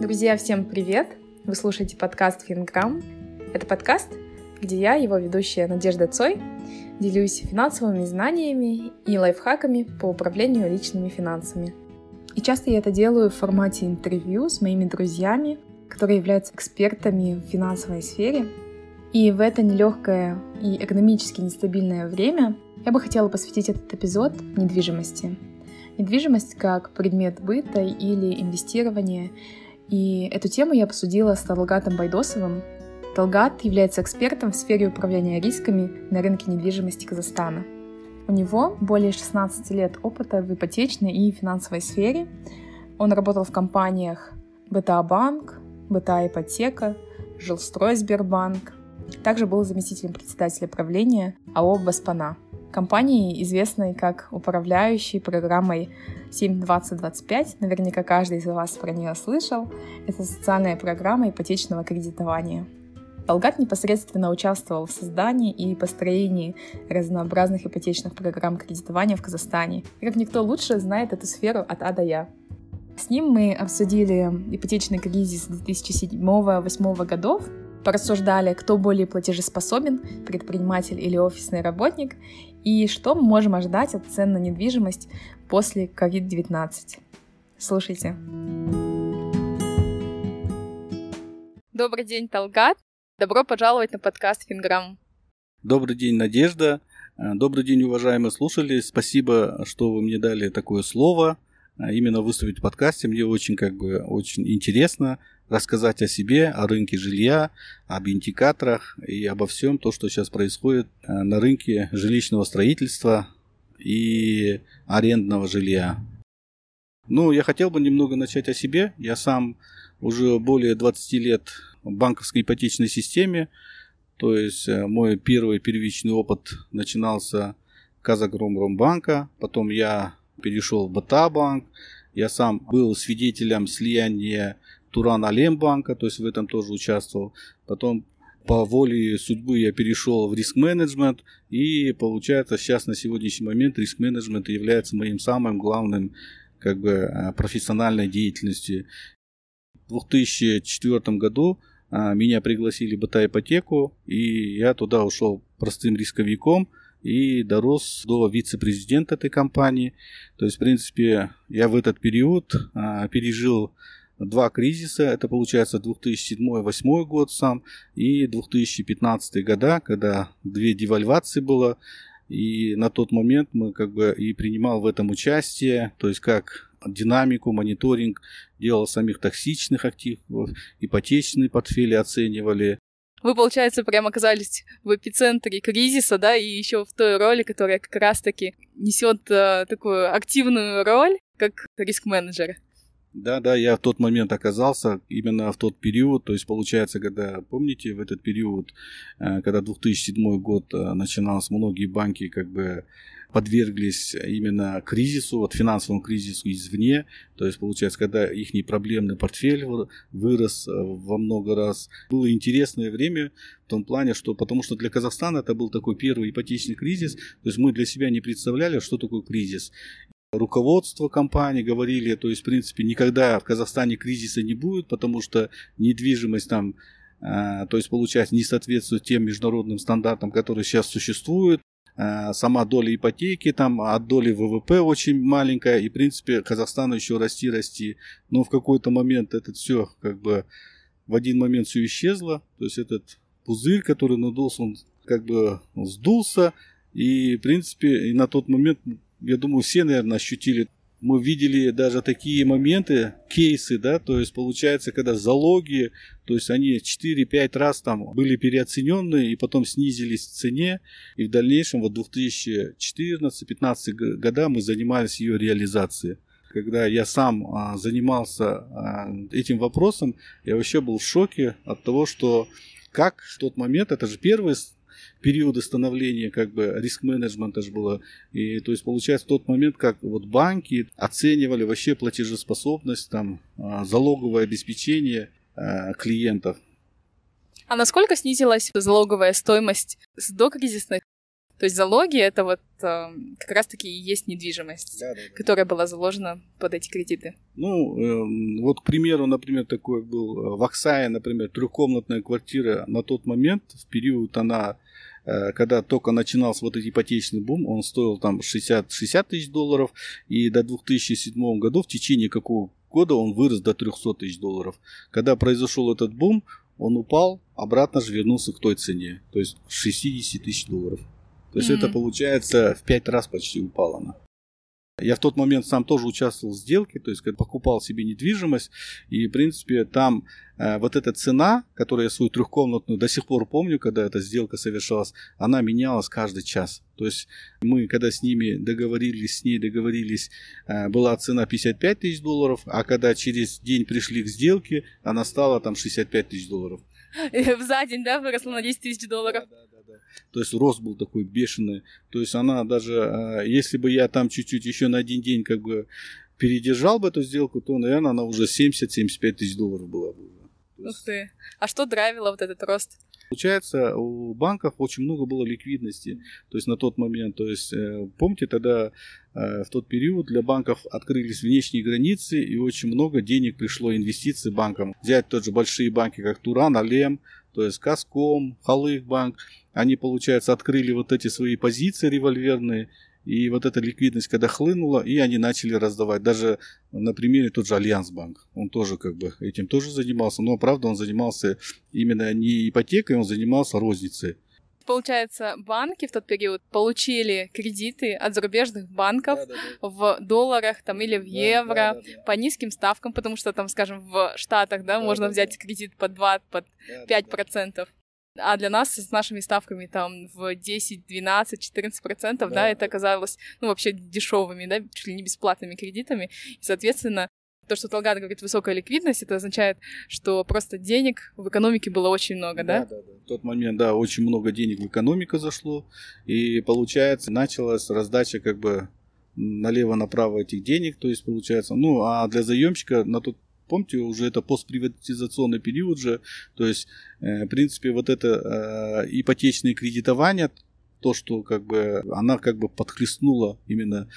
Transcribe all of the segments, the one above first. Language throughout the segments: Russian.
Друзья, всем привет! Вы слушаете подкаст «Финграмм». Это подкаст, где я, его ведущая Надежда Цой, делюсь финансовыми знаниями и лайфхаками по управлению личными финансами. И часто я это делаю в формате интервью с моими друзьями, которые являются экспертами в финансовой сфере. И в это нелегкое и экономически нестабильное время я бы хотела посвятить этот эпизод недвижимости. Недвижимость как предмет быта или инвестирования. И эту тему я обсудила с Талгатом Байдосовым. Талгат является экспертом в сфере управления рисками на рынке недвижимости Казахстана. У него более 16 лет опыта в ипотечной и финансовой сфере. Он работал в компаниях БТА Банк, БТА Ипотека, Жилстрой Сбербанк. Также был заместителем председателя правления АО «Воспана», компании, известной как управляющей программой 72025. Наверняка каждый из вас про нее слышал. Это социальная программа ипотечного кредитования. Талгат непосредственно участвовал в создании и построении разнообразных ипотечных программ кредитования в Казахстане. И как никто лучше знает эту сферу от А до Я. С ним мы обсудили ипотечный кризис 2007-2008 годов, порассуждали, кто более платежеспособен, предприниматель или офисный работник, и что мы можем ожидать от цен на недвижимость после COVID-19. Слушайте. Добрый день, Талгат. Добро пожаловать на подкаст Финграм. Добрый день, Надежда. Добрый день, уважаемые слушатели. Спасибо, что вы мне дали такое слово – а именно выступить в подкасте. Мне очень, как бы, очень интересно рассказать о себе, о рынке жилья, об индикаторах и обо всем то, что сейчас происходит э, на рынке жилищного строительства и арендного жилья. Ну, я хотел бы немного начать о себе. Я сам уже более 20 лет в банковской ипотечной системе. То есть э, мой первый первичный опыт начинался Казагромромбанка. Потом я перешел в Батабанк. Я сам был свидетелем слияния Туран Алембанка, то есть в этом тоже участвовал. Потом по воле судьбы я перешел в риск-менеджмент, и получается сейчас на сегодняшний момент риск-менеджмент является моим самым главным как бы э, профессиональной деятельностью. В 2004 году а, меня пригласили в ипотеку, и я туда ушел простым рисковиком – и дорос до вице-президента этой компании. То есть, в принципе, я в этот период а, пережил два кризиса. Это получается 2007-2008 год сам и 2015 года, когда две девальвации было. И на тот момент мы как бы и принимал в этом участие, то есть как динамику, мониторинг делал самих токсичных активов, ипотечные портфели оценивали, вы, получается, прямо оказались в эпицентре кризиса, да, и еще в той роли, которая как раз-таки несет э, такую активную роль, как риск-менеджер. Да, да, я в тот момент оказался именно в тот период, то есть получается, когда, помните, в этот период, э, когда 2007 год э, начинался, многие банки как бы подверглись именно кризису, вот финансовому кризису извне. То есть, получается, когда их проблемный портфель вырос э, во много раз. Было интересное время в том плане, что потому что для Казахстана это был такой первый ипотечный кризис. То есть мы для себя не представляли, что такое кризис руководство компании говорили, то есть, в принципе, никогда в Казахстане кризиса не будет, потому что недвижимость там, э, то есть, получается, не соответствует тем международным стандартам, которые сейчас существуют. Э, сама доля ипотеки там от доли ВВП очень маленькая, и, в принципе, Казахстану еще расти, расти. Но в какой-то момент это все как бы в один момент все исчезло, то есть этот пузырь, который надулся, он как бы сдулся, и, в принципе, и на тот момент, я думаю, все, наверное, ощутили мы видели даже такие моменты, кейсы, да, то есть получается, когда залоги, то есть они 4-5 раз там были переоценены и потом снизились в цене, и в дальнейшем вот 2014-2015 года мы занимались ее реализацией. Когда я сам а, занимался а, этим вопросом, я вообще был в шоке от того, что как в тот момент, это же первый периоды становления как бы риск-менеджмента же было. И то есть получается тот момент, как вот банки оценивали вообще платежеспособность, там, а, залоговое обеспечение а, клиентов. А насколько снизилась залоговая стоимость с докризисной? То есть залоги это вот э, как раз-таки и есть недвижимость, да, да, да. которая была заложена под эти кредиты. Ну, э, вот, к примеру, например, такой был э, в Оксае, например, трехкомнатная квартира на тот момент, в период она когда только начинался вот этот ипотечный бум, он стоил там 60, 60 тысяч долларов, и до 2007 года, в течение какого года он вырос до 300 тысяч долларов. Когда произошел этот бум, он упал, обратно же вернулся к той цене, то есть 60 тысяч долларов. То есть mm-hmm. это получается в 5 раз почти упала она. Я в тот момент сам тоже участвовал в сделке, то есть покупал себе недвижимость, и, в принципе, там э, вот эта цена, которую я свою трехкомнатную до сих пор помню, когда эта сделка совершалась, она менялась каждый час. То есть мы, когда с ними договорились, с ней договорились, э, была цена 55 тысяч долларов, а когда через день пришли к сделке, она стала там 65 тысяч долларов. За день, да, выросла на 10 тысяч долларов? Да, да, то есть рост был такой бешеный. То есть она даже, а, если бы я там чуть-чуть еще на один день как бы передержал бы эту сделку, то, наверное, она уже 70-75 тысяч долларов была бы. Ух ты. А что драйвило вот этот рост? Получается, у банков очень много было ликвидности, то есть на тот момент, то есть э, помните, тогда э, в тот период для банков открылись внешние границы и очень много денег пришло инвестиций банкам. Взять тот же большие банки, как Туран, Алем, то есть Каском, Халык банк, они, получается, открыли вот эти свои позиции револьверные, и вот эта ликвидность, когда хлынула, и они начали раздавать. Даже на примере тот же Альянсбанк, он тоже как бы этим тоже занимался, но правда он занимался именно не ипотекой, он занимался розницей. Получается, банки в тот период получили кредиты от зарубежных банков да, да, да. в долларах там, или в да, евро да, да, да. по низким ставкам, потому что там, скажем, в Штатах да, да, можно да, взять да. кредит под 2, под да, 5 процентов. Да, да. А для нас с нашими ставками там в 10, 12, 14 процентов, да. да, это оказалось, ну, вообще дешевыми, да, чуть ли не бесплатными кредитами. И, соответственно, то, что Талгат говорит, высокая ликвидность, это означает, что просто денег в экономике было очень много, да? Да, да, да. В тот момент, да, очень много денег в экономику зашло, и, получается, началась раздача как бы налево-направо этих денег, то есть, получается, ну, а для заемщика на тот помните, уже это постприватизационный период же, то есть, э, в принципе, вот это э, ипотечное кредитование, то, что как бы она как бы подхлестнула именно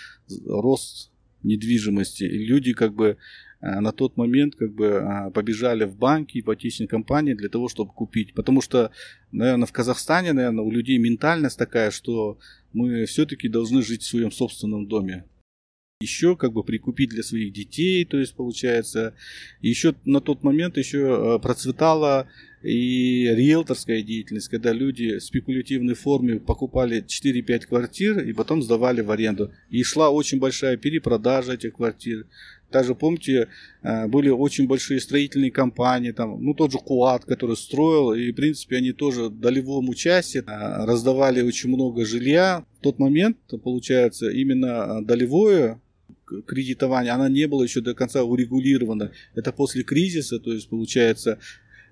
рост недвижимости, и люди как бы э, на тот момент как бы побежали в банки, ипотечные компании для того, чтобы купить. Потому что, наверное, в Казахстане, наверное, у людей ментальность такая, что мы все-таки должны жить в своем собственном доме еще как бы прикупить для своих детей, то есть получается, еще на тот момент еще э, процветала и риэлторская деятельность, когда люди в спекулятивной форме покупали 4-5 квартир и потом сдавали в аренду. И шла очень большая перепродажа этих квартир. Также, помните, э, были очень большие строительные компании, там, ну, тот же Куат, который строил, и, в принципе, они тоже в долевом участии э, раздавали очень много жилья. В тот момент, получается, именно долевое кредитования, она не была еще до конца урегулирована. Это после кризиса, то есть получается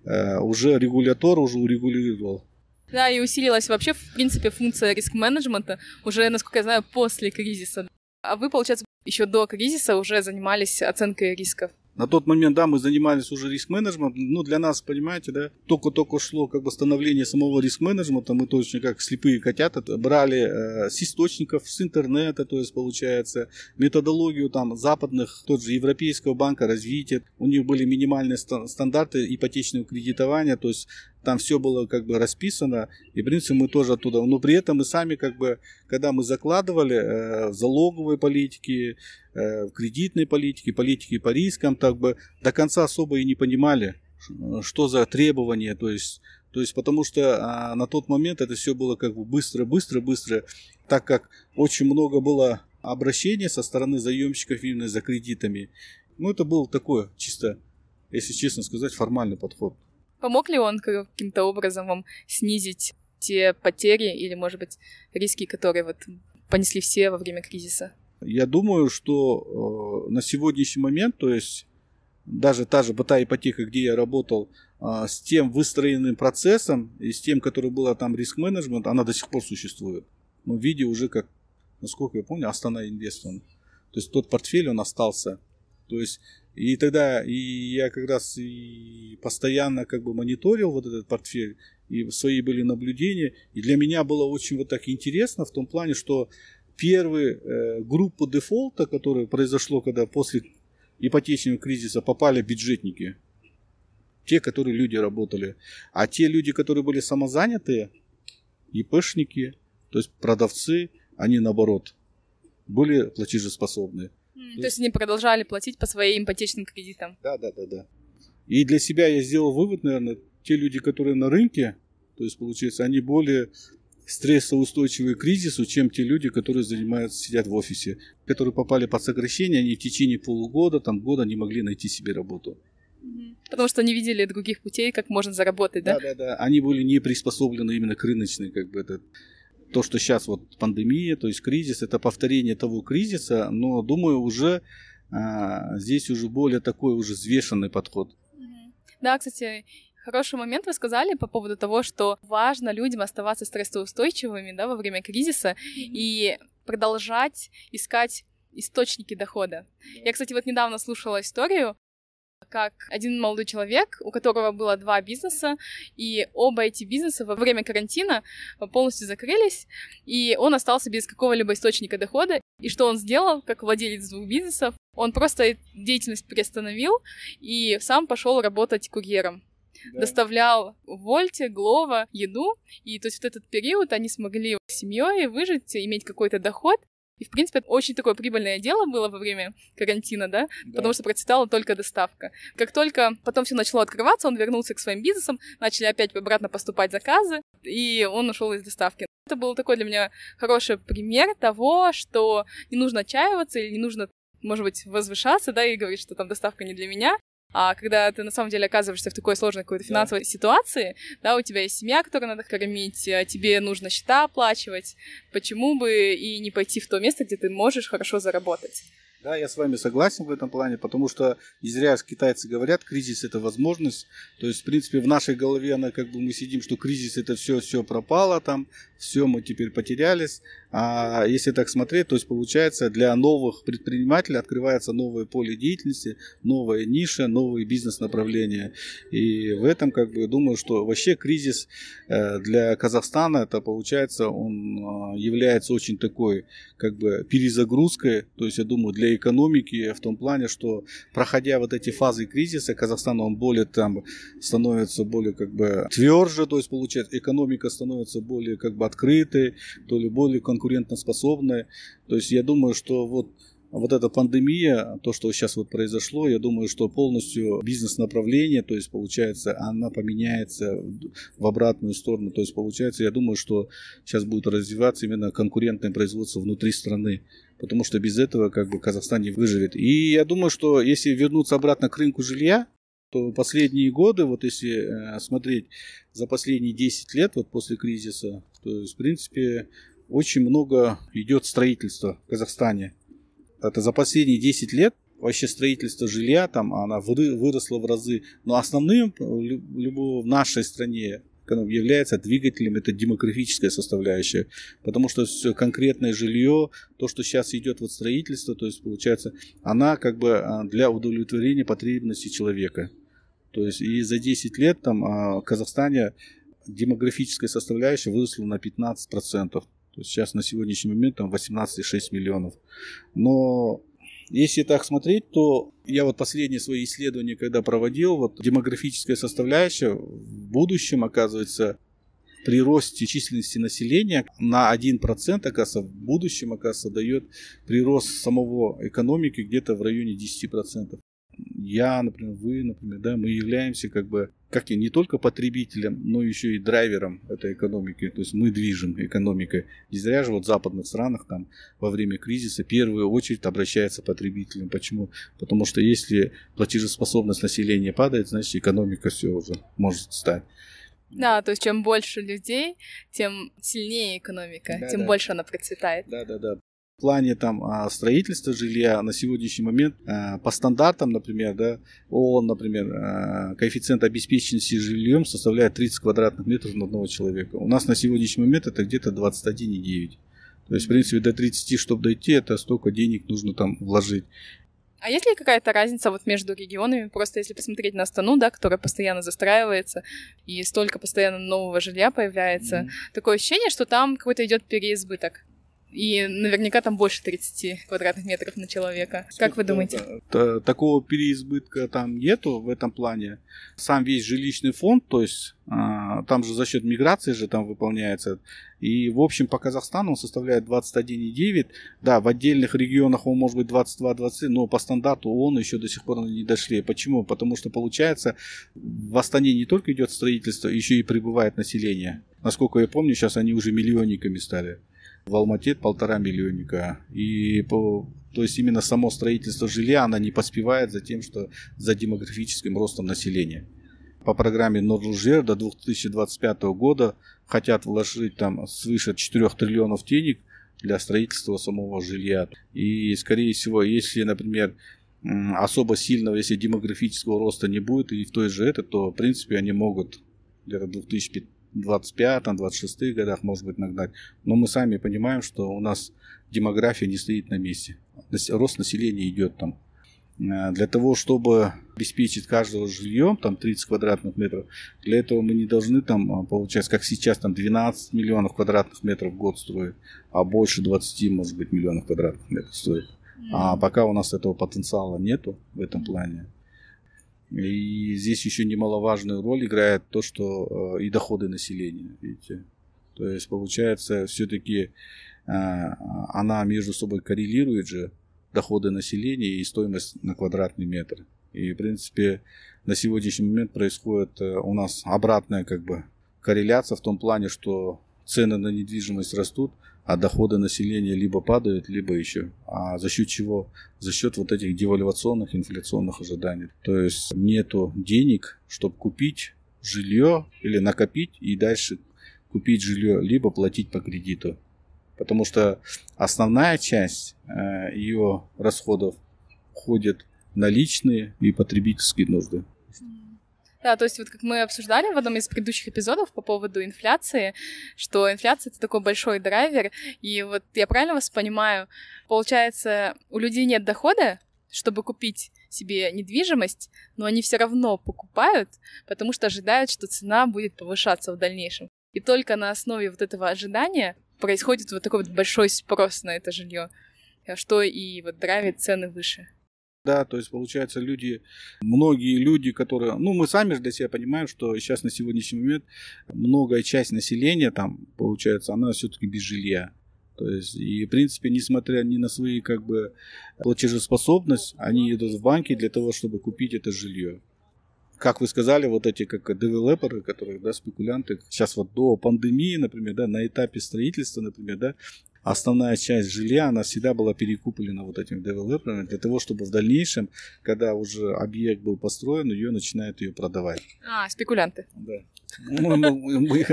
э, уже регулятор уже урегулировал. Да, и усилилась вообще, в принципе, функция риск-менеджмента уже, насколько я знаю, после кризиса. А вы, получается, еще до кризиса уже занимались оценкой рисков. На тот момент, да, мы занимались уже риск-менеджментом. Ну, для нас, понимаете, да, только-только шло как бы становление самого риск-менеджмента. Мы точно как слепые котята брали э, с источников, с интернета, то есть, получается, методологию там западных, тот же Европейского банка развития. У них были минимальные стандарты ипотечного кредитования, то есть там все было как бы расписано, и в принципе мы тоже оттуда, но при этом мы сами как бы, когда мы закладывали э, в залоговой политике, э, в кредитной политике, политике по рискам, так бы до конца особо и не понимали, что за требования, то есть, то есть потому что а, на тот момент это все было как бы быстро, быстро, быстро, так как очень много было обращений со стороны заемщиков именно за кредитами. Ну это был такой чисто, если честно сказать, формальный подход. Помог ли он каким-то образом вам снизить те потери или, может быть, риски, которые вот понесли все во время кризиса? Я думаю, что э, на сегодняшний момент, то есть даже та же быта ипотека, где я работал, э, с тем выстроенным процессом и с тем, который был там риск-менеджмент, она до сих пор существует. Но в виде уже как, насколько я помню, Астана Инвест. То есть тот портфель, он остался. То есть И тогда и я как раз и постоянно как бы мониторил вот этот портфель, и свои были наблюдения. И для меня было очень вот так интересно в том плане, что первую э, группу дефолта, которая произошло, когда после ипотечного кризиса попали бюджетники, те, которые люди работали, а те люди, которые были самозанятые, ИПшники, то есть продавцы, они наоборот были платежеспособны. Mm, то есть они продолжали платить по своим ипотечным кредитам. Да, да, да, да. И для себя я сделал вывод, наверное, те люди, которые на рынке, то есть, получается, они более стрессоустойчивые к кризису, чем те люди, которые занимаются, сидят в офисе, которые попали под сокращение, они в течение полугода, там, года не могли найти себе работу. Потому что не видели других путей, как можно заработать, да? Да, да, да. Они были не приспособлены именно к рыночной, как бы это то, что сейчас вот пандемия, то есть кризис, это повторение того кризиса, но думаю уже а, здесь уже более такой уже взвешенный подход. Да, кстати, Хороший момент вы сказали по поводу того, что важно людям оставаться стрессоустойчивыми да, во время кризиса и продолжать искать источники дохода. Я, кстати, вот недавно слушала историю, как один молодой человек, у которого было два бизнеса, и оба эти бизнеса во время карантина полностью закрылись, и он остался без какого-либо источника дохода. И что он сделал, как владелец двух бизнесов? Он просто деятельность приостановил и сам пошел работать курьером да. доставлял в Вольте, Глова еду, и то есть вот этот период они смогли с семьей выжить, иметь какой-то доход, и, в принципе, это очень такое прибыльное дело было во время карантина, да? да, потому что процветала только доставка. Как только потом все начало открываться, он вернулся к своим бизнесам, начали опять обратно поступать заказы, и он ушел из доставки. Это был такой для меня хороший пример того, что не нужно отчаиваться или не нужно может быть, возвышаться, да, и говорить, что там доставка не для меня, а когда ты на самом деле оказываешься в такой сложной какой-то финансовой да. ситуации, да, у тебя есть семья, которую надо кормить, а тебе нужно счета оплачивать, почему бы и не пойти в то место, где ты можешь хорошо заработать? Да, я с вами согласен в этом плане, потому что не зря китайцы говорят, кризис это возможность. То есть, в принципе, в нашей голове она как бы мы сидим, что кризис это все, все пропало там, все мы теперь потерялись. А если так смотреть, то есть получается для новых предпринимателей открывается новое поле деятельности, новая ниша, новые бизнес-направления. И в этом как бы думаю, что вообще кризис э, для Казахстана это получается он э, является очень такой как бы перезагрузкой. То есть я думаю для экономики в том плане, что проходя вот эти фазы кризиса, Казахстан он более там становится более как бы тверже, то есть получается экономика становится более как бы открытой, то ли более конкурентной конкурентоспособны. То есть я думаю, что вот вот эта пандемия, то, что сейчас вот произошло, я думаю, что полностью бизнес-направление, то есть получается, она поменяется в обратную сторону. То есть получается, я думаю, что сейчас будет развиваться именно конкурентное производство внутри страны. Потому что без этого как бы Казахстан не выживет. И я думаю, что если вернуться обратно к рынку жилья, то последние годы, вот если э, смотреть за последние 10 лет, вот после кризиса, то есть, в принципе, очень много идет строительства в Казахстане. Это за последние 10 лет вообще строительство жилья там она выросла в разы. Но основным любого в нашей стране является двигателем это демографическая составляющая, потому что все конкретное жилье, то, что сейчас идет вот строительство, то есть получается, она как бы а, для удовлетворения потребностей человека. То есть и за 10 лет там а, в Казахстане демографическая составляющая выросла на 15%. То есть сейчас на сегодняшний момент там 18,6 миллионов. Но если так смотреть, то я вот последние свои исследования, когда проводил, вот демографическая составляющая в будущем, оказывается, при росте численности населения на 1%, оказывается, в будущем, оказывается, дает прирост самого экономики где-то в районе 10% я, например, вы, например, да, мы являемся как бы как и не только потребителем, но еще и драйвером этой экономики. То есть мы движем экономикой. Не зря же вот в западных странах там во время кризиса в первую очередь обращается потребителям. Почему? Потому что если платежеспособность населения падает, значит экономика все уже может стать. Да, то есть чем больше людей, тем сильнее экономика, да, тем да. больше она процветает. Да, да, да плане там а, строительства жилья на сегодняшний момент а, по стандартам, например, да, ООН, например, а, коэффициент обеспеченности жильем составляет 30 квадратных метров на одного человека. У нас на сегодняшний момент это где-то 21,9. То есть, в принципе, до 30, чтобы дойти, это столько денег нужно там вложить. А есть ли какая-то разница вот между регионами? Просто если посмотреть на Астану, да, которая постоянно застраивается, и столько постоянно нового жилья появляется, mm-hmm. такое ощущение, что там какой-то идет переизбыток. И наверняка там больше 30 квадратных метров на человека. Как вы думаете? Такого переизбытка там нету в этом плане. Сам весь жилищный фонд, то есть а, там же за счет миграции же там выполняется. И в общем по Казахстану он составляет 21,9. Да, в отдельных регионах он может быть 22-20, но по стандарту он еще до сих пор не дошли. Почему? Потому что получается в Астане не только идет строительство, еще и прибывает население. Насколько я помню, сейчас они уже миллионниками стали в Алмате полтора миллионника. И по, то есть именно само строительство жилья, она не поспевает за тем, что за демографическим ростом населения. По программе Норлужер до 2025 года хотят вложить там свыше 4 триллионов денег для строительства самого жилья. И, скорее всего, если, например, особо сильного, если демографического роста не будет и в той же это, то, в принципе, они могут где-то 2015 25-26 годах, может быть, нагнать. Но мы сами понимаем, что у нас демография не стоит на месте. Рост населения идет там. Э, для того, чтобы обеспечить каждого жильем, там 30 квадратных метров, для этого мы не должны там, э, получается, как сейчас, там 12 миллионов квадратных метров в год строить, а больше 20, может быть, миллионов квадратных метров стоит. А пока у нас этого потенциала нету в этом плане. И здесь еще немаловажную роль играет то, что э, и доходы населения, видите. То есть получается все-таки э, она между собой коррелирует же доходы населения и стоимость на квадратный метр. И в принципе на сегодняшний момент происходит э, у нас обратная как бы корреляция в том плане, что цены на недвижимость растут, а доходы населения либо падают, либо еще. А за счет чего? За счет вот этих девальвационных инфляционных ожиданий. То есть нету денег, чтобы купить жилье или накопить и дальше купить жилье, либо платить по кредиту. Потому что основная часть э, ее расходов уходит на личные и потребительские нужды. Да, то есть вот как мы обсуждали в одном из предыдущих эпизодов по поводу инфляции, что инфляция — это такой большой драйвер, и вот я правильно вас понимаю, получается, у людей нет дохода, чтобы купить себе недвижимость, но они все равно покупают, потому что ожидают, что цена будет повышаться в дальнейшем. И только на основе вот этого ожидания происходит вот такой вот большой спрос на это жилье, что и вот драйвит цены выше. Да, то есть, получается, люди, многие люди, которые, ну, мы сами же для себя понимаем, что сейчас на сегодняшний момент многая часть населения там, получается, она все-таки без жилья. То есть, и, в принципе, несмотря ни на свои, как бы, платежеспособность, они идут в банки для того, чтобы купить это жилье. Как вы сказали, вот эти как девелоперы, которые, да, спекулянты, сейчас вот до пандемии, например, да, на этапе строительства, например, да, основная часть жилья, она всегда была перекуплена вот этими девелоперами для того, чтобы в дальнейшем, когда уже объект был построен, ее начинают ее продавать. А, спекулянты. Да. Ну, ну, мы,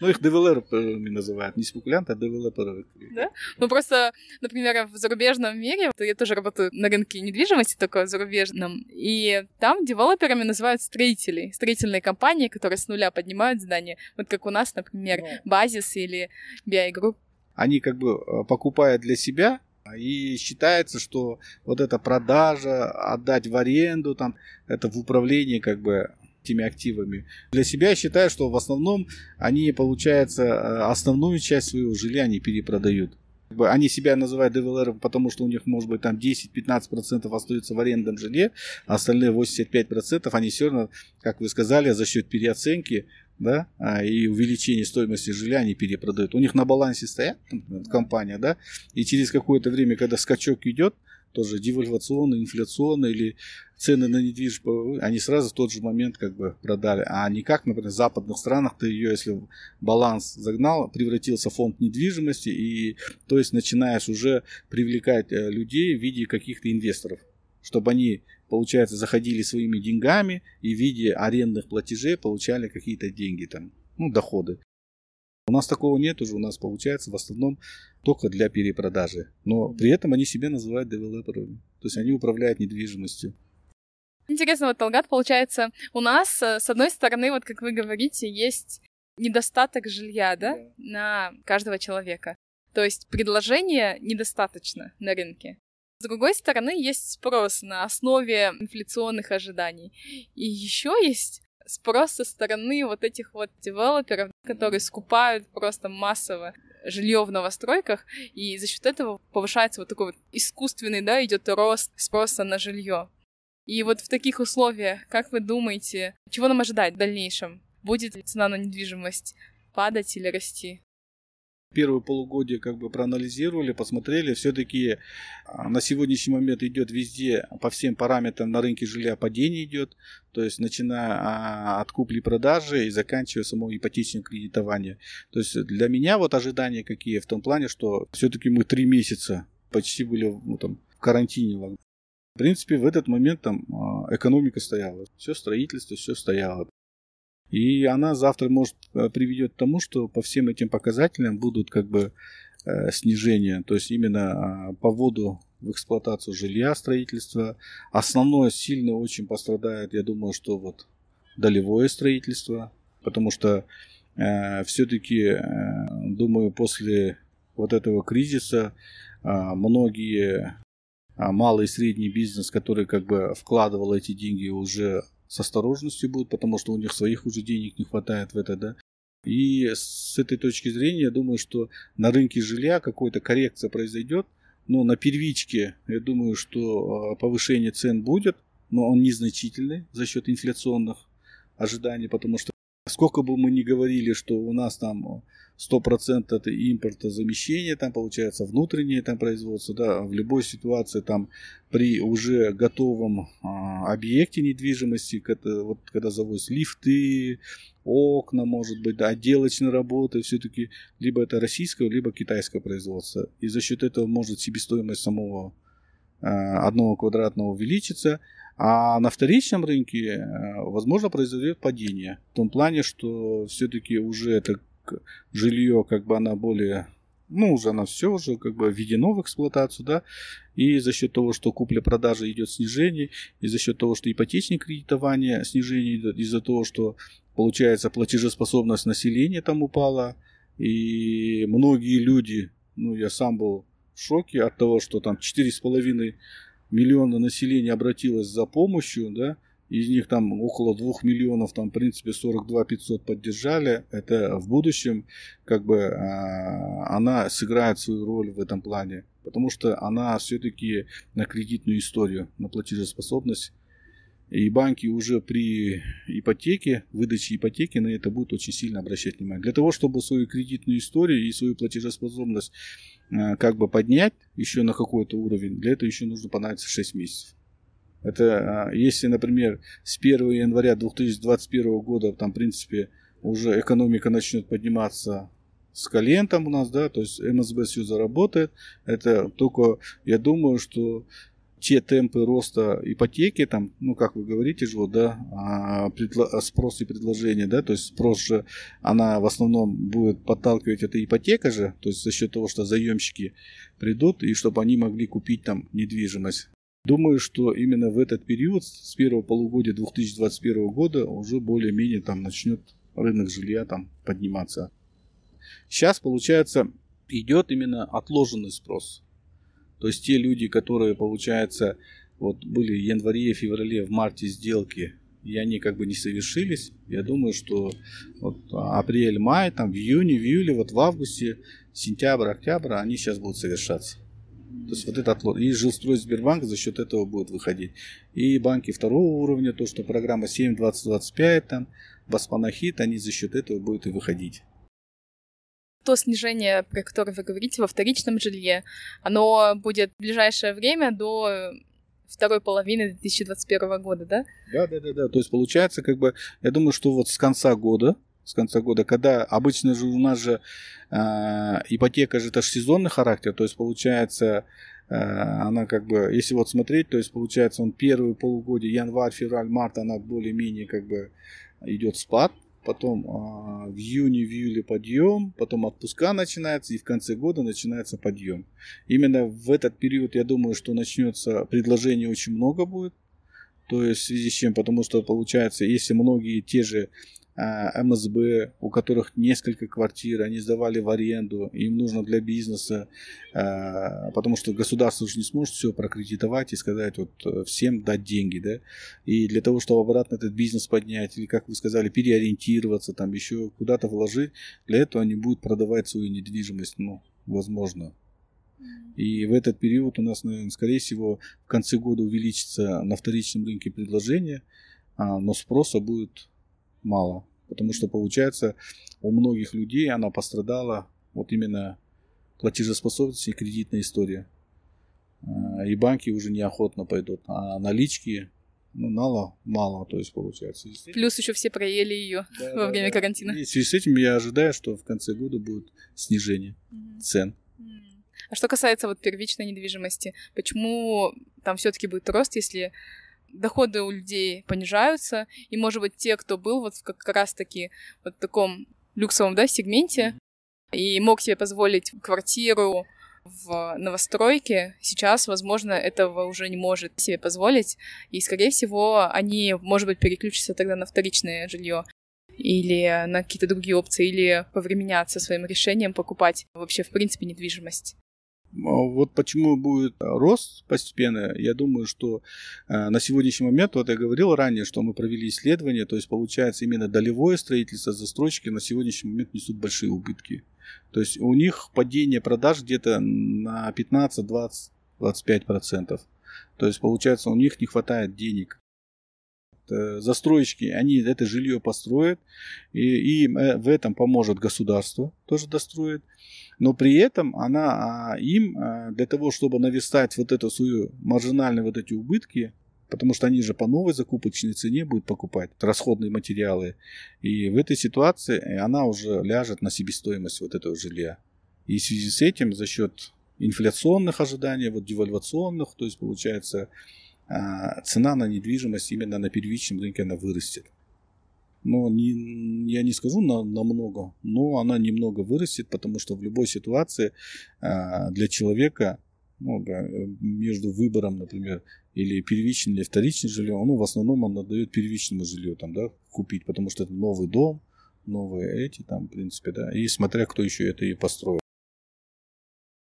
ну, их девелоперами называют, не спекулянты, а девелоперы. Да? Ну, просто, например, в зарубежном мире, я тоже работаю на рынке недвижимости, только зарубежном, и там девелоперами называют строителей, строительные компании, которые с нуля поднимают здания, вот как у нас, например, Базис или BI Group они как бы э, покупают для себя, и считается, что вот эта продажа, отдать в аренду, там, это в управлении как бы этими активами. Для себя считаю, что в основном они, получается, э, основную часть своего жилья они перепродают. Они себя называют девелопером, потому что у них, может быть, там 10-15% остается в арендном жилье, а остальные 85% они все равно, как вы сказали, за счет переоценки да, а, и увеличение стоимости жилья они перепродают. У них на балансе стоят компания, да, и через какое-то время, когда скачок идет, тоже девальвационный, инфляционный или цены на недвижимость, они сразу в тот же момент как бы продали. А не как, например, в западных странах ты ее, если баланс загнал, превратился в фонд недвижимости, и то есть начинаешь уже привлекать э, людей в виде каких-то инвесторов, чтобы они получается, заходили своими деньгами и в виде арендных платежей получали какие-то деньги там, ну, доходы. У нас такого нет уже, у нас получается в основном только для перепродажи. Но при этом они себя называют девелоперами. То есть они управляют недвижимостью. Интересно, вот, Талгат, получается, у нас, э, с одной стороны, вот как вы говорите, есть недостаток жилья, да, да. на каждого человека. То есть предложения недостаточно на рынке. С другой стороны, есть спрос на основе инфляционных ожиданий. И еще есть спрос со стороны вот этих вот девелоперов, которые скупают просто массово жилье в новостройках, и за счет этого повышается вот такой вот искусственный, да, идет рост спроса на жилье. И вот в таких условиях, как вы думаете, чего нам ожидать в дальнейшем? Будет ли цена на недвижимость падать или расти? Первое полугодие как бы проанализировали, посмотрели, все-таки а, на сегодняшний момент идет везде по всем параметрам на рынке жилья падение идет, то есть начиная а, от купли-продажи и заканчивая само ипотечное кредитование. То есть для меня вот ожидания какие в том плане, что все-таки мы три месяца почти были ну, там, в карантине. В принципе, в этот момент там а, экономика стояла, все строительство, все стояло. И она завтра, может, э, приведет к тому, что по всем этим показателям будут как бы э, снижения, то есть именно а, по вводу в эксплуатацию жилья, строительства. Основное сильно очень пострадает, я думаю, что вот долевое строительство, потому что э, все-таки, э, думаю, после вот этого кризиса э, многие э, малый и средний бизнес, который как бы вкладывал эти деньги, уже с осторожностью будут, потому что у них своих уже денег не хватает в это, да. И с этой точки зрения, я думаю, что на рынке жилья какая-то коррекция произойдет, но на первичке, я думаю, что а, повышение цен будет, но он незначительный за счет инфляционных ожиданий, потому что сколько бы мы ни говорили, что у нас там 100% это импортозамещение, там получается внутреннее там производство, да, в любой ситуации там при уже готовом а, объекте недвижимости, когда, вот, когда завозят лифты, окна, может быть, да, отделочные работы, все-таки либо это российское, либо китайское производство. И за счет этого может себестоимость самого а, одного квадратного увеличиться, а на вторичном рынке, а, возможно, произойдет падение. В том плане, что все-таки уже это жилье, как бы она более, ну, уже она все уже как бы введено в эксплуатацию, да, и за счет того, что купля-продажа идет снижение, и за счет того, что ипотечное кредитование снижение идет, из-за того, что получается платежеспособность населения там упала, и многие люди, ну, я сам был в шоке от того, что там 4,5 миллиона населения обратилось за помощью, да, из них там около 2 миллионов, там, в принципе, 42 500 поддержали. Это в будущем, как бы, а, она сыграет свою роль в этом плане. Потому что она все-таки на кредитную историю, на платежеспособность. И банки уже при ипотеке, выдаче ипотеки на это будут очень сильно обращать внимание. Для того, чтобы свою кредитную историю и свою платежеспособность а, как бы поднять еще на какой-то уровень, для этого еще нужно понадобиться 6 месяцев. Это а, если, например, с 1 января 2021 года, там, в принципе, уже экономика начнет подниматься с колен у нас, да, то есть МСБ все заработает. Это только, я думаю, что те темпы роста ипотеки, там, ну, как вы говорите же, вот, да, а, предло, спрос и предложение, да, то есть спрос же, она в основном будет подталкивать эта ипотека же, то есть за счет того, что заемщики придут, и чтобы они могли купить там недвижимость. Думаю, что именно в этот период, с первого полугодия 2021 года, уже более-менее там начнет рынок жилья там подниматься. Сейчас, получается, идет именно отложенный спрос. То есть те люди, которые, получается, вот были в январе, феврале, в марте сделки, и они как бы не совершились. Я думаю, что вот апрель, май, там в июне, в июле, вот в августе, сентябрь, октябрь, они сейчас будут совершаться. То есть вот этот отлот. И жилстрой Сбербанк за счет этого будет выходить. И банки второго уровня, то, что программа 7, 20, 25, там, Баспанахит, они за счет этого будут и выходить. То снижение, про которое вы говорите, во вторичном жилье, оно будет в ближайшее время до второй половины 2021 года, да? Да, да, да, да. То есть получается, как бы, я думаю, что вот с конца года, с конца года, когда обычно же у нас же э, ипотека же это же сезонный характер, то есть получается э, она как бы, если вот смотреть, то есть получается он первые полугодие, январь, февраль, март, она более-менее как бы идет спад, потом э, в июне, в июле подъем, потом отпуска начинается, и в конце года начинается подъем. Именно в этот период, я думаю, что начнется предложений очень много будет, То есть в связи с чем? Потому что получается, если многие те же МСБ, у которых несколько квартир, они сдавали в аренду, им нужно для бизнеса, а, потому что государство уже не сможет все прокредитовать и сказать вот э, всем дать деньги, да, и для того, чтобы обратно этот бизнес поднять, или, как вы сказали, переориентироваться, там еще куда-то вложить, для этого они будут продавать свою недвижимость, ну, возможно. И в этот период у нас, наверное, скорее всего, в конце года увеличится на вторичном рынке предложение, а, но спроса будет мало. Потому что, получается, у многих людей она пострадала вот именно платежеспособность и кредитная история. А, и банки уже неохотно пойдут. А налички ну, мало, мало, то есть получается. Плюс еще все проели ее да, во да, время да. карантина. И в связи с этим я ожидаю, что в конце года будет снижение mm-hmm. цен. А что касается вот первичной недвижимости, почему там все-таки будет рост, если доходы у людей понижаются, и, может быть, те, кто был вот как раз-таки вот в таком люксовом, да, сегменте, и мог себе позволить квартиру в новостройке, сейчас, возможно, этого уже не может себе позволить, и, скорее всего, они, может быть, переключатся тогда на вторичное жилье или на какие-то другие опции, или повременят своим решением покупать вообще, в принципе, недвижимость. Вот почему будет рост постепенно, я думаю, что э, на сегодняшний момент, вот я говорил ранее, что мы провели исследование, то есть получается именно долевое строительство, застройщики на сегодняшний момент несут большие убытки. То есть у них падение продаж где-то на 15, 20, 25 процентов. То есть получается у них не хватает денег застройщики, они это жилье построят, и им э, в этом поможет государство, тоже достроит но при этом она а, им а, для того, чтобы навестать вот эту свою маржинальные вот эти убытки, потому что они же по новой закупочной цене будут покупать расходные материалы, и в этой ситуации она уже ляжет на себестоимость вот этого жилья. И в связи с этим за счет инфляционных ожиданий, вот девальвационных, то есть получается цена на недвижимость именно на первичном рынке она вырастет но не, я не скажу на, намного, но она немного вырастет, потому что в любой ситуации а, для человека ну, между выбором, например, или первичным или вторичным жильем, ну, в основном он отдает первичному жилью там, да, купить, потому что это новый дом, новые эти там, в принципе, да, и смотря кто еще это и построил.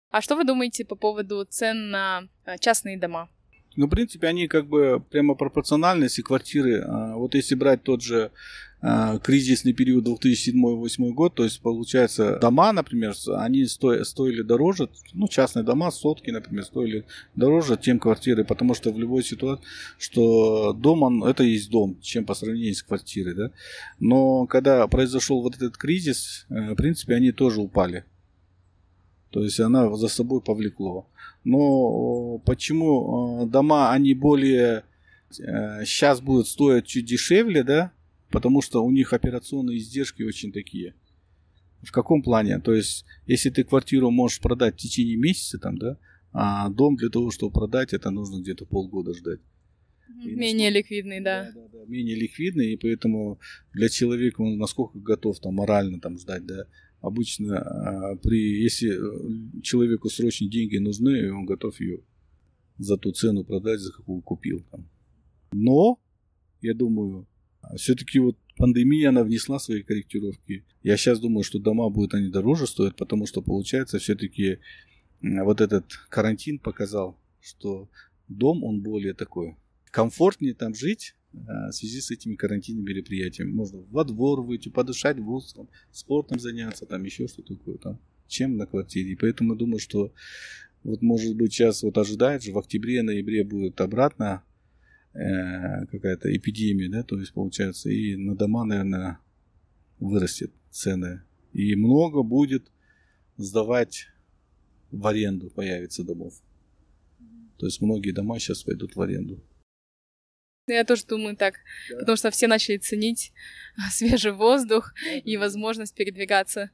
А что вы думаете по поводу цен на а, частные дома? Ну, в принципе, они как бы прямо пропорциональны, если квартиры, а, вот если брать тот же а, кризисный период 2007-2008 год, то есть получается дома, например, они стоили дороже, ну частные дома, сотки, например, стоили дороже, чем квартиры, потому что в любой ситуации, что дом, он, это есть дом, чем по сравнению с квартирой, да. Но когда произошел вот этот кризис, э, в принципе, они тоже упали. То есть она за собой повлекло. Но почему э, дома, они более сейчас э, будут стоить чуть дешевле, да? Потому что у них операционные издержки очень такие. В каком плане? То есть, если ты квартиру можешь продать в течение месяца, там, да, а дом для того, чтобы продать, это нужно где-то полгода ждать. И менее насколько... ликвидный, да. Да, да, да. Менее ликвидный, и поэтому для человека он насколько готов там морально там ждать, да, обычно а, при, если э, человеку срочно деньги нужны, он готов ее за ту цену продать, за какую купил. Там. Но, я думаю, все-таки вот пандемия, она внесла свои корректировки. Я сейчас думаю, что дома будут они дороже стоить, потому что получается все-таки вот этот карантин показал, что дом, он более такой комфортнее там жить, в связи с этими карантинными мероприятиями. Можно во двор выйти, подышать воздухом, спортом заняться, там еще что такое, там, чем на квартире. И поэтому я думаю, что вот может быть сейчас вот ожидает же в октябре-ноябре будет обратно э, какая-то эпидемия, да, то есть получается и на дома, наверное, вырастет цены. И много будет сдавать в аренду, появится домов. То есть многие дома сейчас пойдут в аренду. Я тоже думаю так, да. потому что все начали ценить свежий воздух и возможность передвигаться.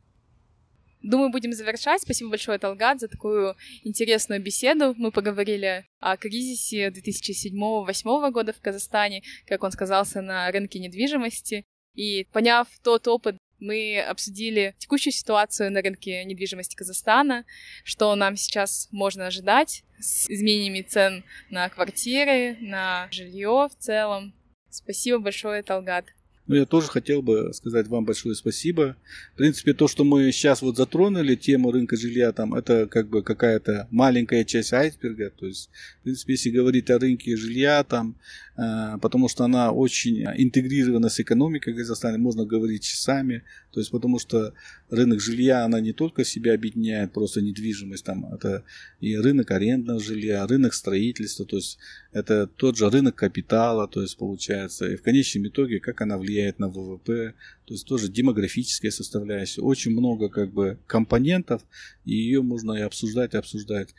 Думаю, будем завершать. Спасибо большое, Талгат, за такую интересную беседу. Мы поговорили о кризисе 2007-2008 года в Казахстане, как он сказался на рынке недвижимости. И поняв тот опыт, Мы обсудили текущую ситуацию на рынке недвижимости Казахстана, что нам сейчас можно ожидать с изменениями цен на квартиры, на жилье в целом. Спасибо большое, Талгат. Ну, я тоже хотел бы сказать вам большое спасибо. В принципе, то, что мы сейчас вот затронули, тему рынка жилья, там, это как бы какая-то маленькая часть айсберга. То есть, в принципе, если говорить о рынке жилья, там, э, потому что она очень интегрирована с экономикой Казахстана, можно говорить часами. То есть, потому что рынок жилья, она не только себя объединяет, просто недвижимость, там, это и рынок арендного жилья, рынок строительства, то есть, это тот же рынок капитала, то есть, получается, и в конечном итоге, как она влияет на ВВП, то есть тоже демографическая составляющая. Очень много как бы компонентов, и ее можно и обсуждать, и обсуждать.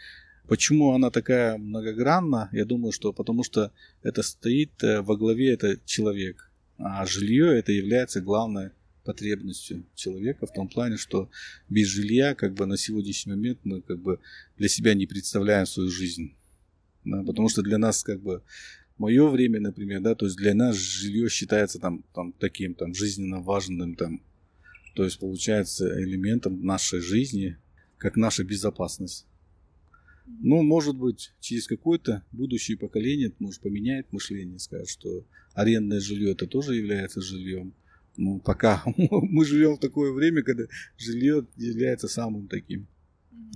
Почему она такая многогранна? Я думаю, что потому что это стоит э, во главе это человек, а жилье это является главной потребностью человека в том плане, что без жилья как бы на сегодняшний момент мы как бы для себя не представляем свою жизнь. Да, потому что для нас как бы мое время, например, да, то есть для нас жилье считается там, там таким там жизненно важным там, то есть получается элементом нашей жизни, как наша безопасность. Ну, может быть, через какое-то будущее поколение может поменяет мышление, скажет, что арендное жилье это тоже является жильем. Ну, пока мы живем в такое время, когда жилье является самым таким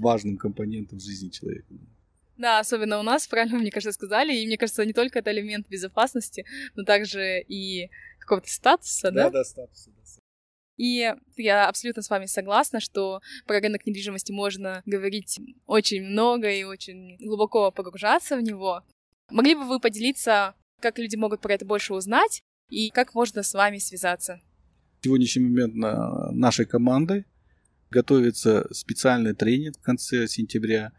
важным компонентом жизни человека. Да, особенно у нас, правильно, мне кажется, сказали. И мне кажется, не только это элемент безопасности, но также и какого-то статуса, да? Да, да, статуса, да. И я абсолютно с вами согласна, что про рынок недвижимости можно говорить очень много и очень глубоко погружаться в него. Могли бы вы поделиться, как люди могут про это больше узнать и как можно с вами связаться? В сегодняшний момент на нашей командой готовится специальный тренинг в конце сентября,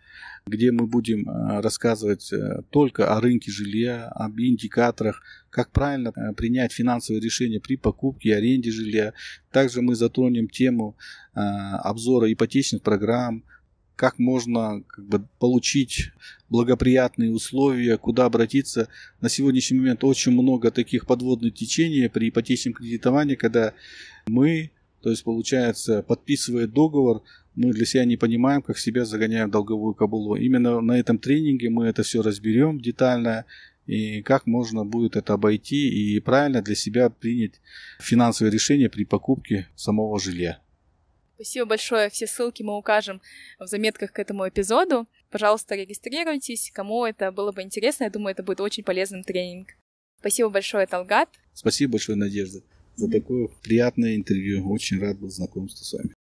где мы будем э, рассказывать э, только о рынке жилья, об индикаторах, как правильно э, принять финансовые решения при покупке и аренде жилья. Также мы затронем тему обзора ипотечных программ, как можно как бы, получить благоприятные условия, куда обратиться. На сегодняшний момент очень много таких подводных течений при ипотечном кредитовании, когда мы то есть, получается, подписывая договор, мы для себя не понимаем, как себя загоняем в долговую кабулу. Именно на этом тренинге мы это все разберем детально, и как можно будет это обойти и правильно для себя принять финансовое решение при покупке самого жилья. Спасибо большое. Все ссылки мы укажем в заметках к этому эпизоду. Пожалуйста, регистрируйтесь. Кому это было бы интересно, я думаю, это будет очень полезным тренинг. Спасибо большое, Талгат. Спасибо большое, Надежда за такое приятное интервью. Очень рад был знакомству с вами.